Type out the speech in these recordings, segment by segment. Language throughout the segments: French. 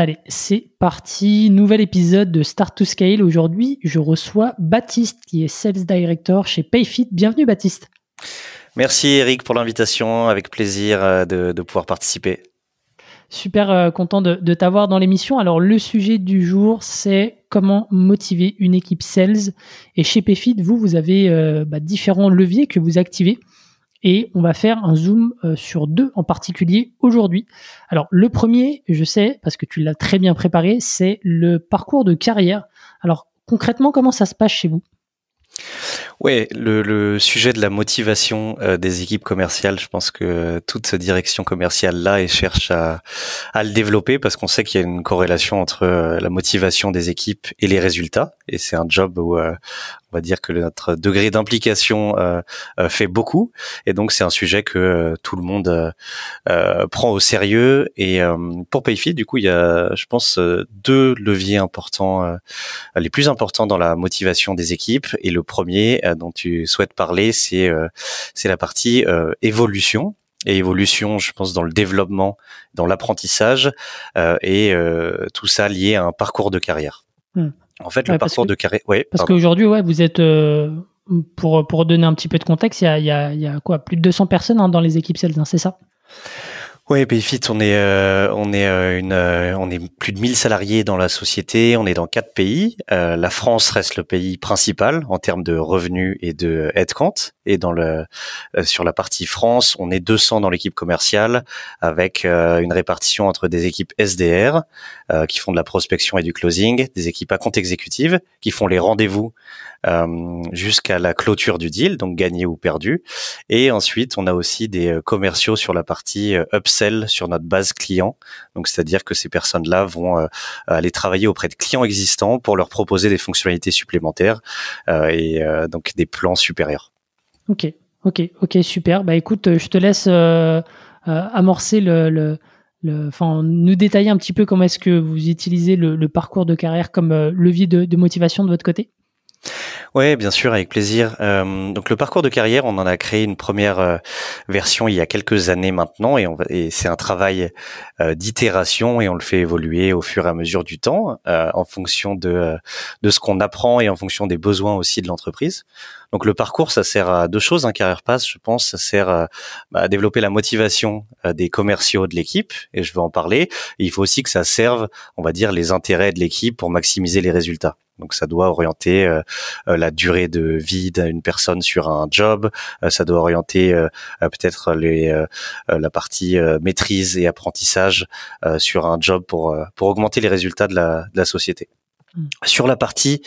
Allez, c'est parti. Nouvel épisode de Start to Scale. Aujourd'hui, je reçois Baptiste, qui est Sales Director chez Payfit. Bienvenue, Baptiste. Merci, Eric, pour l'invitation. Avec plaisir euh, de, pouvoir participer. Super euh, content de, t'avoir dans l'émission. Alors, le sujet du jour, c'est comment motiver une équipe sales. Et chez Payfit, vous, vous avez euh, bah, différents leviers que vous activez et on va faire un zoom euh, sur deux en particulier aujourd'hui. Alors le premier, je sais, parce que tu l'as très bien préparé, c'est le parcours de carrière. Alors concrètement, comment ça se passe chez vous? Oui, le, sujet de la motivation euh, des équipes commerciales, je pense que toute direction commerciale là et cherche à, le développer parce qu'on sait qu'il y a une corrélation entre euh, la motivation des équipes et les résultats. Et c'est un job où on va dire que notre degré d'implication euh, euh, fait beaucoup. Et donc c'est un sujet que euh, tout le monde prend au sérieux. Et pour Payfit du coup il y a je pense deux leviers importants les plus importants dans la motivation des équipes. Et le premier dont tu souhaites parler c'est c'est la partie évolution et évolution, je pense, dans le développement, dans l'apprentissage, et tout ça lié à un parcours de carrière. Hmm. En fait, le parcours de carré. Ouais, parce qu'aujourd'hui, ouais, vous êtes. Euh, pour, pour donner un petit peu de contexte, il y a, y a, y a quoi? Plus de 200 personnes hein, dans les équipes sales, hein, c'est ça? Oui, Payfit, on est euh, on est euh, une euh, on est plus de 1000 salariés dans la société, on est dans quatre pays. la France reste le pays principal en termes de revenus et de headcount et dans le sur la partie France, on est 200 dans l'équipe commerciale avec une répartition entre des équipes SDR qui font de la prospection et du closing, des équipes à compte exécutive qui font les rendez-vous euh, jusqu'à la clôture du deal, donc gagné ou perdu. Et ensuite, on a aussi des euh, commerciaux sur la partie euh, upsell sur notre base client. Donc, c'est-à-dire que ces personnes-là vont aller travailler auprès de clients existants pour leur proposer des fonctionnalités supplémentaires et donc des plans supérieurs. Ok, ok, ok, super. Bah écoute, je te laisse amorcer le, le enfin, nous détailler un petit peu comment est-ce que vous utilisez le, parcours de carrière comme levier de, motivation de votre côté? Ouais, bien sûr, avec plaisir. Euh, donc le parcours de carrière, on en a créé une première euh, version il y a quelques années maintenant, et, et c'est un travail euh, d'itération et on le fait évoluer au fur et à mesure du temps, en fonction de de ce qu'on apprend et en fonction des besoins aussi de l'entreprise. Donc le parcours, ça sert à deux choses. Un carrière pass, je pense, ça sert à, bah, à développer la motivation des commerciaux de l'équipe, et je vais en parler. il faut aussi que ça serve, on va dire, les intérêts de l'équipe pour maximiser les résultats. Donc ça doit orienter euh, euh, la durée de vie d'une personne sur un job, euh, ça doit orienter peut-être les la partie maîtrise et apprentissage sur un job pour pour augmenter les résultats de la, de la société. Hmm. Sur la partie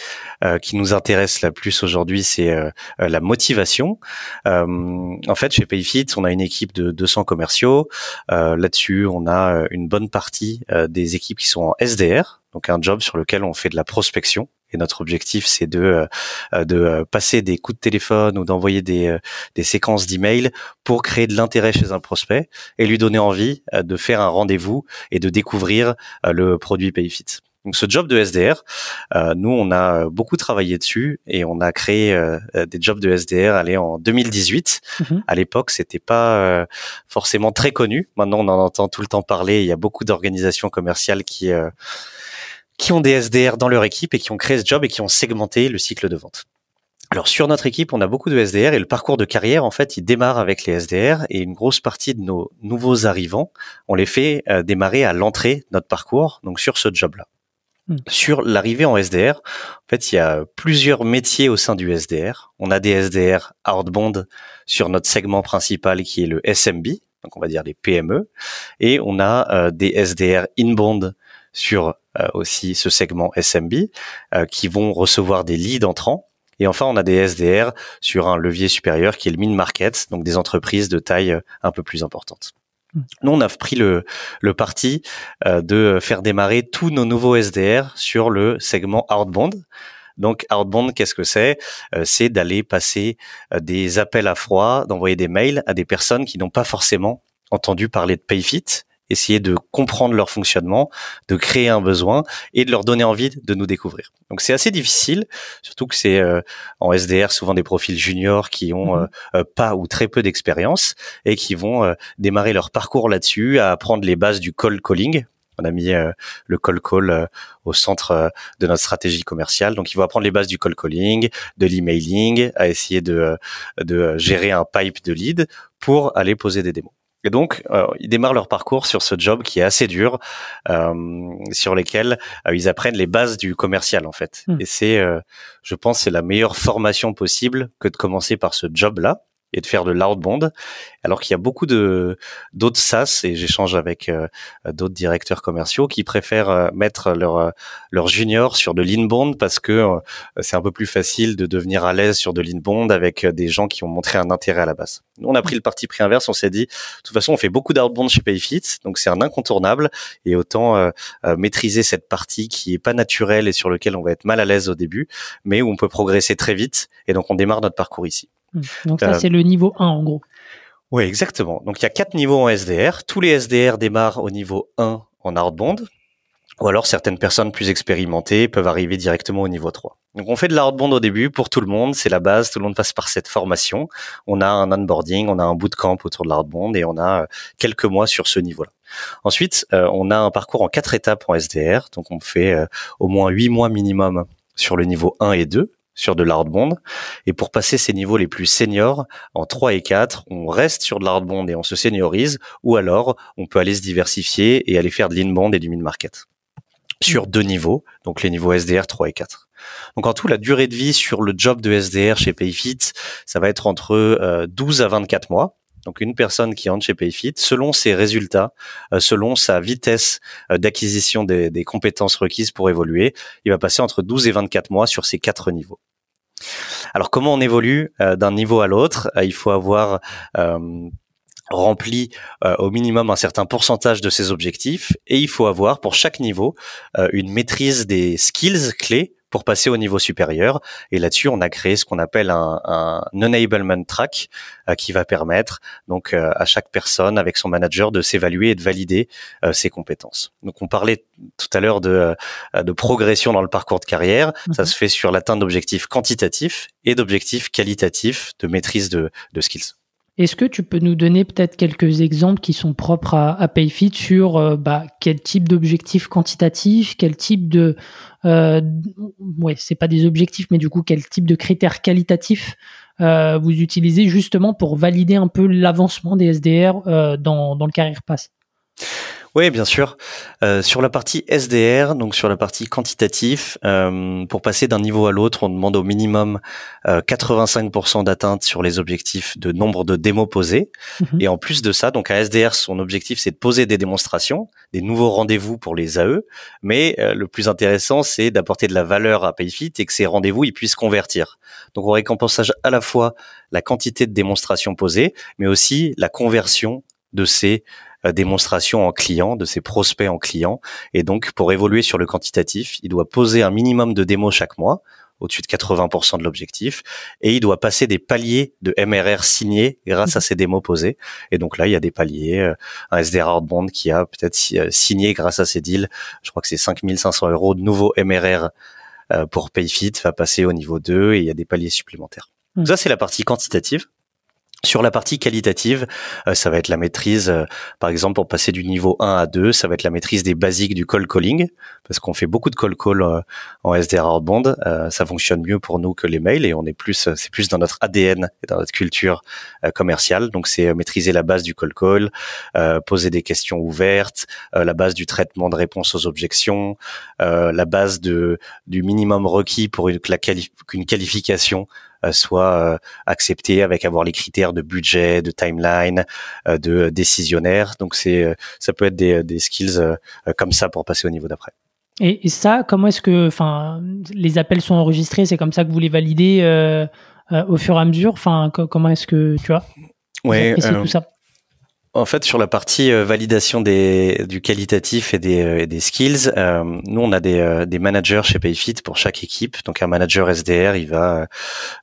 qui nous intéresse la plus aujourd'hui, c'est la motivation. en fait, chez Payfit, on a une équipe de 200 commerciaux. Là-dessus, on a une bonne partie des équipes qui sont en SDR, donc un job sur lequel on fait de la prospection. Et notre objectif, c'est de euh, de euh, passer des coups de téléphone ou d'envoyer des euh, des séquences d'emails pour créer de l'intérêt chez un prospect et lui donner envie de faire un rendez-vous et de découvrir le produit Payfit. Donc ce job de SDR, nous on a beaucoup travaillé dessus et on a créé des jobs de SDR allez, en 2018. Mm-hmm. À l'époque, c'était pas forcément très connu. Maintenant, on en entend tout le temps parler. Il y a beaucoup d'organisations commerciales qui qui ont des SDR dans leur équipe et qui ont créé ce job et qui ont segmenté le cycle de vente. Alors sur notre équipe, on a beaucoup de SDR et le parcours de carrière, en fait, il démarre avec les SDR et une grosse partie de nos nouveaux arrivants, on les fait euh, démarrer à l'entrée de notre parcours, donc sur ce job-là. Hmm. Sur l'arrivée en SDR, en fait, il y a plusieurs métiers au sein du SDR. On a des SDR outbound sur notre segment principal qui est le SMB, donc on va dire les PME, et on a euh, des SDR inbound sur aussi ce segment SMB euh, qui vont recevoir des leads entrants. Et enfin, on a des SDR sur un levier supérieur qui est le mid-market, donc des entreprises de taille euh, un peu plus importante. Hmm. Nous, on a pris le, le parti de faire démarrer tous nos nouveaux SDR sur le segment outbound. Donc outbound, qu'est-ce que c'est? C'est d'aller passer des appels à froid, d'envoyer des mails à des personnes qui n'ont pas forcément entendu parler de PayFit essayer de comprendre leur fonctionnement, de créer un besoin et de leur donner envie de nous découvrir. Donc c'est assez difficile, surtout que c'est euh, en SDR souvent des profils juniors qui ont mhm. euh, euh, pas ou très peu d'expérience et qui vont démarrer leur parcours là-dessus, à apprendre les bases du cold calling. On a mis le cold call au centre de notre stratégie commerciale. Donc, ils vont apprendre les bases du cold calling, de l'emailing, à essayer de, de gérer un pipe de lead pour aller poser des démos. Et donc, euh, ils démarrent leur parcours sur ce job qui est assez dur, euh, sur lesquels euh, ils apprennent les bases du commercial en fait. Hmm. Et c'est, euh, je pense, c'est la meilleure formation possible que de commencer par ce job-là et de faire de l'outbound. Alors qu'il y a beaucoup de d'autres SaaS et j'échange avec euh, d'autres directeurs commerciaux qui préfèrent euh, mettre leur euh, leur junior sur de l'inbound parce que c'est un peu plus facile de devenir à l'aise sur de l'inbound avec des gens qui ont montré un intérêt à la base. Nous, on a pris le parti pris inverse, on s'est dit de toute façon, on fait beaucoup d'outbound chez Payfit, donc c'est un incontournable et autant maîtriser cette partie qui est pas naturelle et sur lequel on va être mal à l'aise au début, mais où on peut progresser très vite et donc on démarre notre parcours ici. Hmm. Donc ça, euh, c'est le niveau 1 en gros. Oui, exactement. Donc il y a quatre niveaux en SDR. Tous les SDR démarrent au niveau 1 en outbound. Ou alors certaines personnes plus expérimentées peuvent arriver directement au niveau 3. Donc on fait de l'outbound au début pour tout le monde, c'est la base, tout le monde passe par cette formation. On a un onboarding, on a un bootcamp autour de l'outbound et on a euh, quelques mois sur ce niveau-là. Ensuite, euh, on a un parcours en quatre étapes en SDR, donc on fait au moins huit mois minimum sur le niveau 1 et 2 sur de l'outbound. Et pour passer ces niveaux les plus seniors, en 3 et 4, on reste sur de l'outbound et on se seniorise, ou alors on peut aller se diversifier et aller faire de l'inbound et du mid-market. Sur deux niveaux, donc les niveaux SDR 3 et 4. Donc en tout, la durée de vie sur le job de SDR chez Payfit, ça va être entre 12 euh, à 24 mois. Donc une personne qui entre chez Payfit, selon ses résultats, euh, selon sa vitesse euh, d'acquisition des, compétences requises pour évoluer, il va passer entre 12 et 24 mois sur ces quatre niveaux. Alors comment on évolue euh, d'un niveau à l'autre? Il faut avoir rempli au minimum un certain pourcentage de ses objectifs et il faut avoir pour chaque niveau une maîtrise des skills clés pour passer au niveau supérieur. Et là-dessus, on a créé ce qu'on appelle un, un enablement track euh, qui va permettre donc euh, à chaque personne avec son manager de s'évaluer et de valider euh, ses compétences. Donc on parlait tout à l'heure de, de progression dans le parcours de carrière. Ça mhm. se fait sur l'atteinte d'objectifs quantitatifs et d'objectifs qualitatifs de maîtrise de, de skills. Est-ce que tu peux nous donner peut-être quelques exemples qui sont propres à, à Payfit sur euh, bah, quel type d'objectifs quantitatifs, quel type de, euh, ouais, c'est pas des objectifs, mais du coup quel type de critères qualitatifs euh, vous utilisez justement pour valider un peu l'avancement des SDR euh, dans, dans le Career Pass? Oui, bien sûr. Euh, sur la partie SDR, donc sur la partie quantitatif, euh, pour passer d'un niveau à l'autre, on demande au minimum 85% euh, d'atteinte sur les objectifs de nombre de démos posées. Mhm. Et en plus de ça, donc à SDR, son objectif, c'est de poser des démonstrations, des nouveaux rendez-vous pour les AE. Mais le plus intéressant, c'est d'apporter de la valeur à Payfit et que ces rendez-vous, ils puissent convertir. Donc on récompense à la fois la quantité de démonstrations posées, mais aussi la conversion de ces euh, démonstration en client, de ses prospects en client. Et donc, pour évoluer sur le quantitatif, il doit poser un minimum de démos chaque mois, au-dessus de 80% de l'objectif, et il doit passer des paliers de MRR signés grâce à ces démos posées. Et donc là, il y a des paliers, euh, un SDR Outbound qui a peut-être euh, signé grâce à ces deals, je crois que c'est 5500 euros de nouveaux MRR pour PayFit, va passer au niveau 2 et il y a des paliers supplémentaires. Mmh. Ça, c'est la partie quantitative. Sur la partie qualitative, euh, ça va être la maîtrise, euh, par exemple, pour passer du niveau 1 à 2, ça va être la maîtrise des basiques du call calling, parce qu'on fait beaucoup de call call euh, en SDR outbound. ça fonctionne mieux pour nous que les mails et on est plus, c'est plus dans notre ADN et dans notre culture commerciale. Donc, c'est maîtriser la base du call call, poser des questions ouvertes, la base du traitement de réponse aux objections, la base de du minimum requis pour une, qu'une qualification soit euh, accepté avec avoir les critères de budget, de timeline, euh, de décisionnaire. Donc c'est ça peut être des, des skills comme ça pour passer au niveau d'après. Et, ça, comment est-ce que, enfin, les appels sont enregistrés, c'est comme ça que vous les validez au fur et à mesure? Enfin, comment est-ce que tu vois? Ouais. tout ça? En fait, sur la partie euh, validation des, du qualitatif et des, euh, des skills, euh, nous on a des, des managers chez Payfit pour chaque équipe. Donc un manager SDR, il va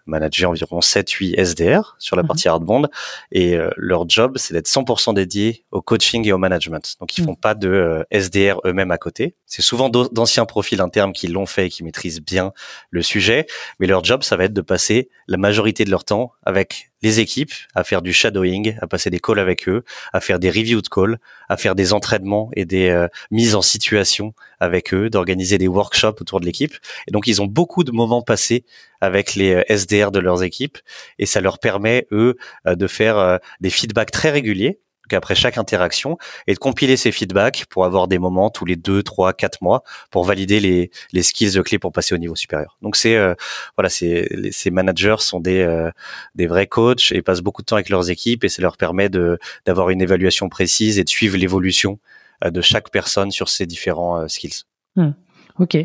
manager environ 7-8 SDR sur la mhm. partie hardbond et leur job c'est d'être 100% dédié au coaching et au management. Donc ils mhm. font pas de SDR eux-mêmes à côté. C'est souvent d'anciens profils internes qui l'ont fait et qui maîtrisent bien le sujet, mais leur job ça va être de passer la majorité de leur temps avec les équipes à faire du shadowing, à passer des calls avec eux, à faire des reviews de calls, à faire des entraînements et des euh, mises en situation avec eux, d'organiser des workshops autour de l'équipe. Et donc ils ont beaucoup de moments passés avec les euh, SDR de leurs équipes et ça leur permet eux euh, de faire des feedbacks très réguliers après chaque interaction et de compiler ces feedbacks pour avoir des moments tous les deux, trois, quatre mois pour valider les, les skills clés pour passer au niveau supérieur. Donc c'est euh, voilà, c'est ces managers sont des euh, des vrais coachs et passent beaucoup de temps avec leurs équipes et ça leur permet de d'avoir une évaluation précise et de suivre l'évolution euh, de chaque personne sur ces différents skills. Hmm. Ok,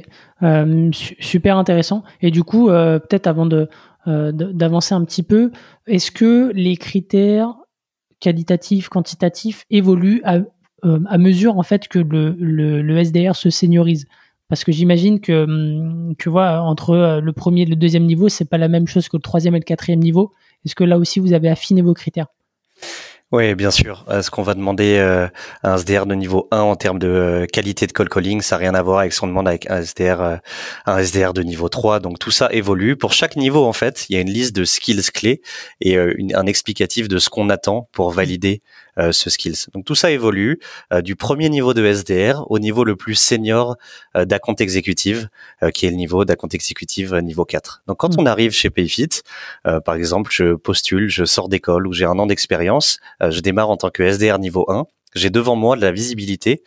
super intéressant. Et du coup, peut-être avant de d'avancer un petit peu, est-ce que les critères qualitatif, quantitatif évolue euh, à, mesure en fait que le, SDR se seniorise. Parce que j'imagine que, hum, que vois entre euh, le premier et le deuxième niveau, c'est pas la même chose que le troisième et le quatrième niveau. Est-ce que là aussi vous avez affiné vos critères? Oui, bien sûr. Euh, ce qu'on va demander à un SDR de niveau 1 en termes de qualité de call calling, ça n'a rien à voir avec ce qu'on demande avec un SDR, un SDR de niveau 3. Donc tout ça évolue. Pour chaque niveau, en fait, il y a une liste de skills clés et un explicatif de ce qu'on attend pour valider euh, ce skills. Donc tout ça évolue euh, du premier niveau de SDR au niveau le plus senior euh, d'account exécutive, qui est le niveau d'account exécutive niveau 4. Donc quand hmm. on arrive chez Payfit, par exemple, je postule, je sors d'école ou j'ai un an d'expérience, je démarre en tant que SDR niveau 1 j'ai devant moi de la visibilité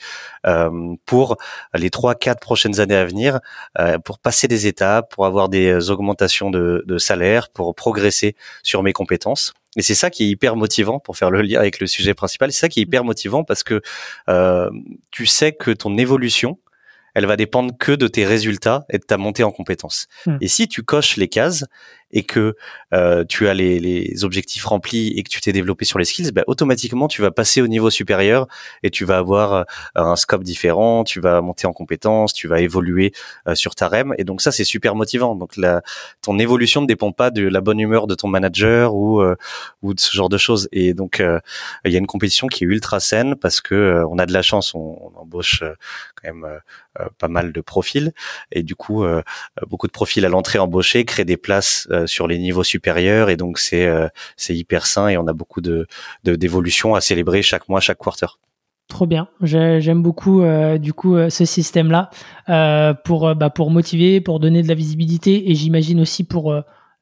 euh, pour les trois, quatre prochaines années à venir, euh, pour passer des étapes, pour avoir des augmentations de, de salaire, pour progresser sur mes compétences. Et c'est ça qui est hyper motivant pour faire le lien avec le sujet principal. C'est ça qui est hyper motivant parce que euh, tu sais que ton évolution, elle va dépendre que de tes résultats et de ta montée en compétences. Hmm. Et si tu coches les cases, et que euh, tu as les, les, objectifs remplis et que tu t'es développé sur les skills, bah, automatiquement tu vas passer au niveau supérieur et tu vas avoir euh, un scope différent, tu vas monter en compétences, tu vas évoluer euh, sur ta REM et donc ça c'est super motivant. Donc la, ton évolution ne dépend pas de la bonne humeur de ton manager ou ou de ce genre de choses. Et donc il y a une compétition qui est ultra saine parce que on a de la chance, on, on embauche quand même pas mal de profils et du coup beaucoup de profils à l'entrée embauchés créent des places euh, sur les niveaux supérieurs et donc c'est euh, c'est hyper sain et on a beaucoup de d'évolution à célébrer chaque mois, chaque quarter. Trop bien, j'aime beaucoup euh, du coup ce système-là pour bah, pour motiver, pour donner de la visibilité et j'imagine aussi pour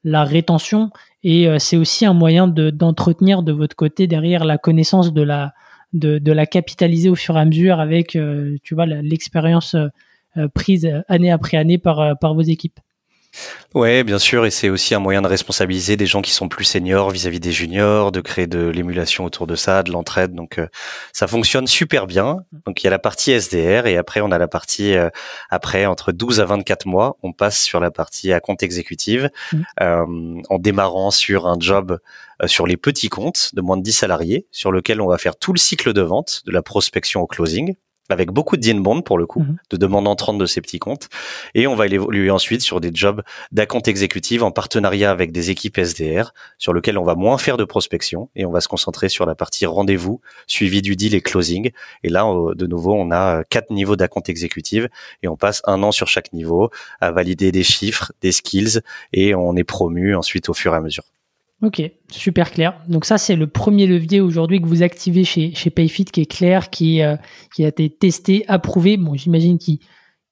la rétention et c'est aussi un moyen de d'entretenir de votre côté derrière la connaissance de la de, de la capitaliser au fur et à mesure avec tu vois l'expérience prise année après année par par vos équipes. Ouais, bien sûr, et c'est aussi un moyen de responsabiliser des gens qui sont plus seniors vis-à-vis des juniors, de créer de l'émulation autour de ça, de l'entraide. Donc euh, ça fonctionne super bien. Donc il y a la partie SDR et après on a la partie euh, après entre 12 à 24 mois, on passe sur la partie à compte exécutive mmh. euh, en démarrant sur un job sur les petits comptes de moins de 10 salariés sur lequel on va faire tout le cycle de vente de la prospection au closing avec beaucoup d'inbound pour le coup, mhm. de demandes entrantes de ces petits comptes. Et on va évoluer ensuite sur des jobs d'account exécutif en partenariat avec des équipes SDR, sur lequel on va moins faire de prospection et on va se concentrer sur la partie rendez-vous, suivi du deal et closing. Et là, de nouveau, on a quatre niveaux d'account exécutif et on passe un an sur chaque niveau à valider des chiffres, des skills et on est promu ensuite au fur et à mesure. Ok, super clair. Donc ça, c'est le premier levier aujourd'hui que vous activez chez, chez Payfit, qui est clair, qui, euh, a été testé, approuvé. Bon, j'imagine qu'il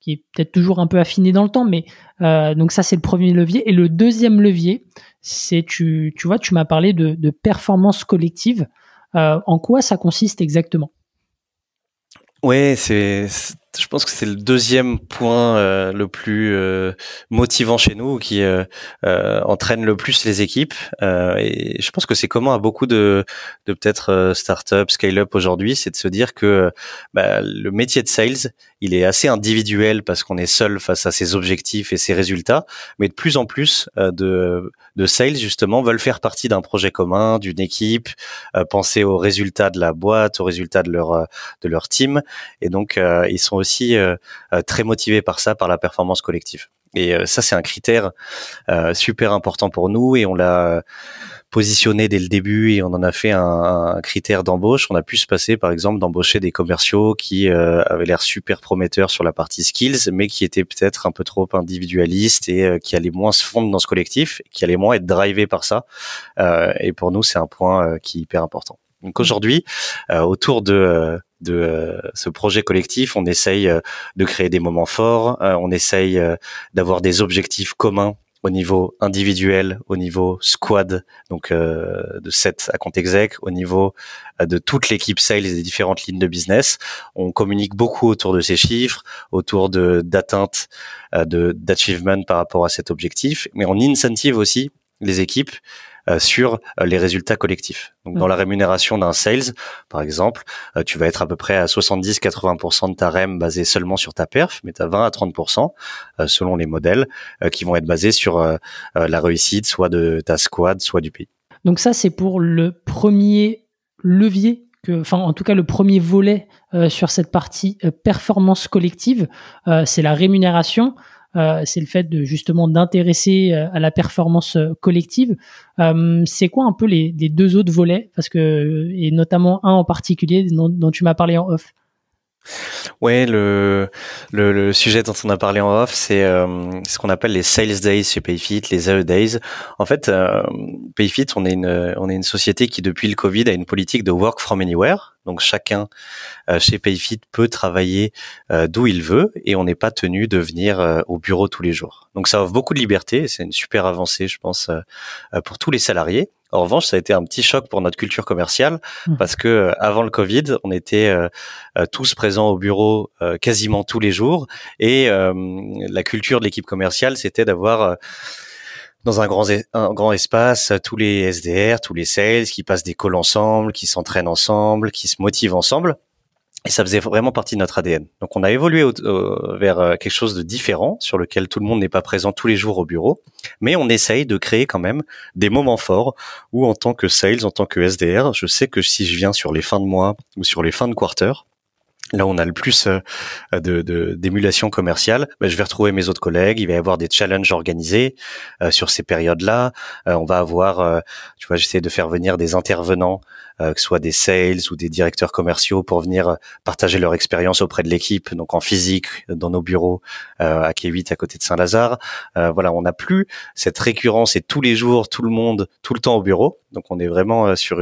qui est peut-être toujours un peu affiné dans le temps, mais euh, donc ça, c'est le premier levier. Et le deuxième levier, c'est, tu, tu vois, tu m'as parlé de, de performance collective. Euh, en quoi ça consiste exactement? Ouais, c'est je pense que c'est le deuxième point euh, le plus euh, motivant chez nous, qui euh, entraîne le plus les équipes. et je pense que c'est commun à beaucoup de, de peut-être start-up, scale-up aujourd'hui, c'est de se dire que bah, le métier de sales, il est assez individuel parce qu'on est seul face à ses objectifs et ses résultats, mais de plus en plus euh, de, de sales justement veulent faire partie d'un projet commun, d'une équipe, euh, penser aux résultats de la boîte, aux résultats de leur euh, de leur team, et donc ils sont aussi très motivés par ça, par la performance collective. Et ça, c'est un critère super important pour nous, et on l'a positionné dès le début et on en a fait un, critère d'embauche. On a pu se passer, par exemple, d'embaucher des commerciaux qui euh, avaient l'air super prometteurs sur la partie skills, mais qui étaient peut-être un peu trop individualistes et euh, qui allaient moins se fondre dans ce collectif, qui allaient moins être drivés par ça. Euh, et pour nous, c'est un point qui est hyper important. Donc aujourd'hui, autour de de ce projet collectif, on essaye de créer des moments forts, on essaye d'avoir des objectifs communs au niveau individuel, au niveau squad, donc euh, de 7 à compte exec, au niveau euh, de toute l'équipe sales et des différentes lignes de business. On communique beaucoup autour de ces chiffres, autour de d'atteinte, euh, de d'achievement par rapport à cet objectif, mais on incentive aussi les équipes euh, sur euh, les résultats collectifs. Donc, dans mm. la rémunération d'un sales, par exemple, euh, tu vas être à peu près à 70-80% de ta REM basée seulement sur ta perf, mais tu as 20 à 30% selon les modèles qui vont être basés sur la réussite soit de ta squad, soit du pays. Donc ça, c'est pour le premier levier que, enfin en tout cas le premier volet sur cette partie performance collective, c'est la rémunération. Euh, c'est le fait de justement d'intéresser euh, à la performance euh, collective. c'est quoi un peu les, deux autres volets? Parce que et notamment un en particulier dont, tu m'as parlé en off. Ouais, le, le, sujet dont on a parlé en off, c'est ce qu'on appelle les sales days chez Payfit, les AE days. En fait, Payfit, on est une on est une société qui depuis le Covid a une politique de work from anywhere. Donc chacun euh, chez Payfit peut travailler euh, d'où il veut et on n'est pas tenu de venir euh, au bureau tous les jours. Donc ça offre beaucoup de liberté, c'est une super avancée je pense pour tous les salariés. En revanche, ça a été un petit choc pour notre culture commerciale mmh. parce que avant le Covid, on était tous présents au bureau quasiment tous les jours et la culture de l'équipe commerciale, c'était d'avoir dans un grand, un grand espace, tous les SDR, tous les sales qui passent des calls ensemble, qui s'entraînent ensemble, qui se motivent ensemble. Et ça faisait vraiment partie de notre ADN. Donc on a évolué vers euh, quelque chose de différent, sur lequel tout le monde n'est pas présent tous les jours au bureau, mais on essaye de créer quand même des moments forts où en tant que sales, en tant que SDR, je sais que si je viens sur les fins de mois ou sur les fins de quarter, là on a le plus euh, de d'émulation commerciale, ben, je vais retrouver mes autres collègues. Il va y avoir des challenges organisés euh, sur ces périodes-là. Euh, on va avoir, tu vois, j'essaie de faire venir des intervenants euh, que ce soit des sales ou des directeurs commerciaux pour venir euh, partager leur expérience auprès de l'équipe, donc en physique dans nos bureaux euh, à K8 à côté de Saint-Lazare. voilà, on n'a plus cette récurrence et tous les jours, tout le monde, tout le temps au bureau. Donc on est vraiment sur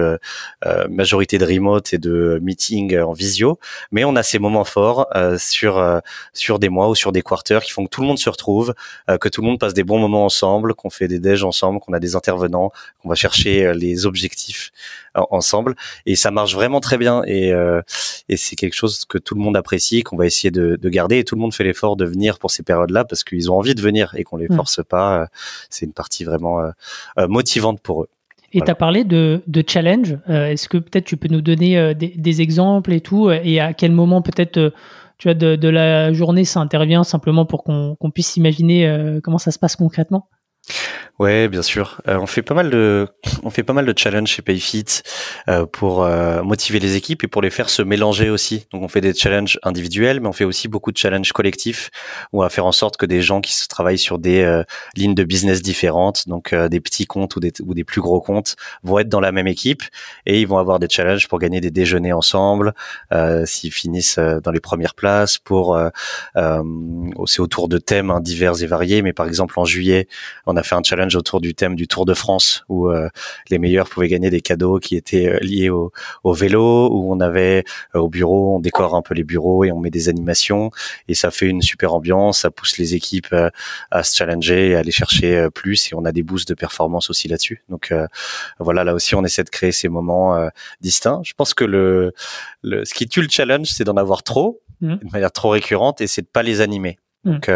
majorité de remote et de meeting en visio, mais on a ces moments forts sur sur des mois ou sur des quarters qui font que tout le monde se retrouve, que tout le monde passe des bons moments ensemble, qu'on fait des déj ensemble, qu'on a des intervenants, qu'on va chercher les objectifs ensemble et ça marche vraiment très bien et, euh, et c'est quelque chose que tout le monde apprécie qu'on va essayer de, de, garder et tout le monde fait l'effort de venir pour ces périodes-là parce qu'ils ont envie de venir et qu'on les mm. force pas c'est une partie vraiment euh, euh, motivante pour eux. Et tu as parlé de, de challenge. Est-ce que peut-être tu peux nous donner des, des, exemples et tout Et à quel moment peut-être tu vois, de, de, la journée ça intervient simplement pour qu'on puisse imaginer comment ça se passe concrètement? Ouais, bien sûr. Euh, on fait pas mal de, on fait pas mal de challenges chez Payfit euh, pour euh, motiver les équipes et pour les faire se mélanger aussi. Donc on fait des challenges individuels, mais on fait aussi beaucoup de challenges collectifs où on va faire en sorte que des gens qui se travaillent sur des euh, lignes de business différentes, donc euh, des petits comptes ou des, ou des plus gros comptes, vont être dans la même équipe et ils vont avoir des challenges pour gagner des déjeuners ensemble s'ils finissent dans les premières places. Pour c'est autour de thèmes hein, divers et variés, mais par exemple en juillet, a fait un challenge autour du thème du Tour de France où euh, les meilleurs pouvaient gagner des cadeaux qui étaient euh, liés au, au, vélo, où on avait euh, au bureau, on décore un peu les bureaux et on met des animations et ça fait une super ambiance, ça pousse les équipes à se challenger, à aller chercher plus et on a des boosts de performance aussi là-dessus. Donc voilà, là aussi on essaie de créer ces moments distincts. Je pense que le, le ce qui tue le challenge, c'est d'en avoir trop, mmh. de manière trop récurrente et c'est de pas les animer. Hmm. Donc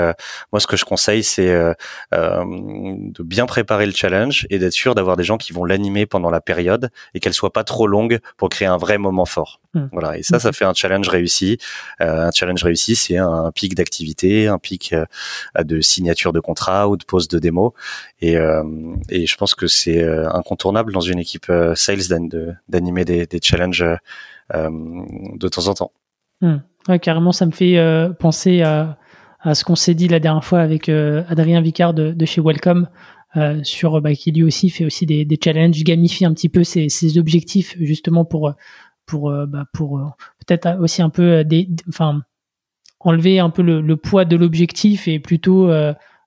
moi, ce que je conseille, c'est de bien préparer le challenge et d'être sûr d'avoir des gens qui vont l'animer pendant la période et qu'elle soit pas trop longue pour créer un vrai moment fort. Hmm. Voilà, et ça, ça fait un challenge réussi. un challenge réussi, c'est un, pic d'activité, un pic de signature de contrat ou de pose de démo. Et, et je pense que c'est incontournable dans une équipe sales d'animer des, des challenges euh, de temps en temps. Hmm. carrément, ça me fait euh, penser à, ce qu'on s'est dit la dernière fois avec euh, Adrien Vicard de, chez Welcome. sur bah, qui lui aussi fait aussi des, challenges, gamifie un petit peu ses, objectifs justement pour pour bah, pour peut-être aussi un peu des, enfin enlever un peu le, poids de l'objectif et plutôt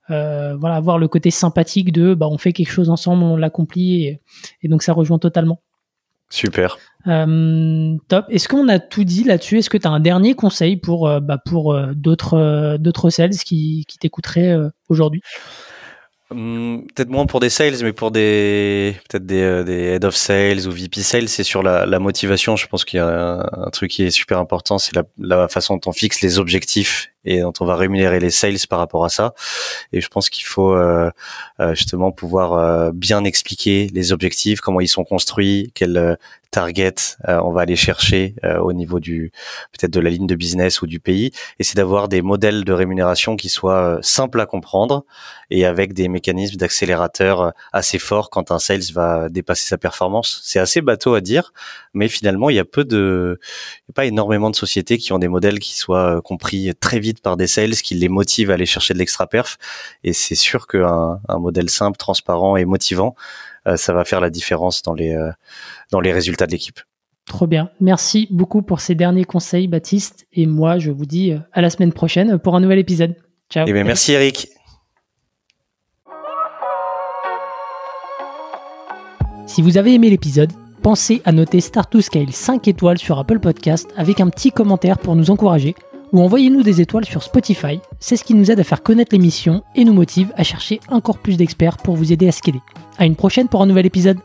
voilà avoir le côté sympathique de bah on fait quelque chose ensemble, on l'accomplit et, et donc ça rejoint totalement. Super. Euh, top. Est-ce qu'on a tout dit là-dessus? Est-ce que tu as un dernier conseil pour, euh, bah, pour euh, d'autres, d'autres sales qui, qui t'écouteraient aujourd'hui? Hum, Peut-être moins pour des sales, mais pour des peut-être des, des head of sales ou VP sales, c'est sur la, la, motivation. Je pense qu'il y a un, truc qui est super important, c'est la, la façon dont on fixe les objectifs et dont on va rémunérer les sales par rapport à ça. Et je pense qu'il faut euh, euh justement pouvoir euh, bien expliquer les objectifs, comment ils sont construits, quel euh, target on va aller chercher au niveau du peut-être de la ligne de business ou du pays. Et c'est d'avoir des modèles de rémunération qui soient simples à comprendre et avec des mécanismes d'accélérateur assez forts quand un sales va dépasser sa performance. C'est assez bateau à dire, mais finalement il y a peu de, a pas énormément de sociétés qui ont des modèles qui soient compris très vite par des sales qui les motivent à aller chercher de l'extra perf. Et c'est sûr qu'un un modèle simple, transparent et motivant, euh, ça va faire la différence dans les, euh, dans les résultats de l'équipe. Trop bien. Merci beaucoup pour ces derniers conseils, Baptiste. Et moi, je vous dis euh, à la semaine prochaine pour un nouvel épisode. Ciao. Eh bien, merci Eric. Si vous avez aimé l'épisode, pensez à noter Start to Scale 5 étoiles sur Apple Podcast avec un petit commentaire pour nous encourager ou envoyez-nous des étoiles sur Spotify. C'est ce qui nous aide à faire connaître l'émission et nous motive à chercher encore plus d'experts pour vous aider à scaler. À une prochaine pour un nouvel épisode.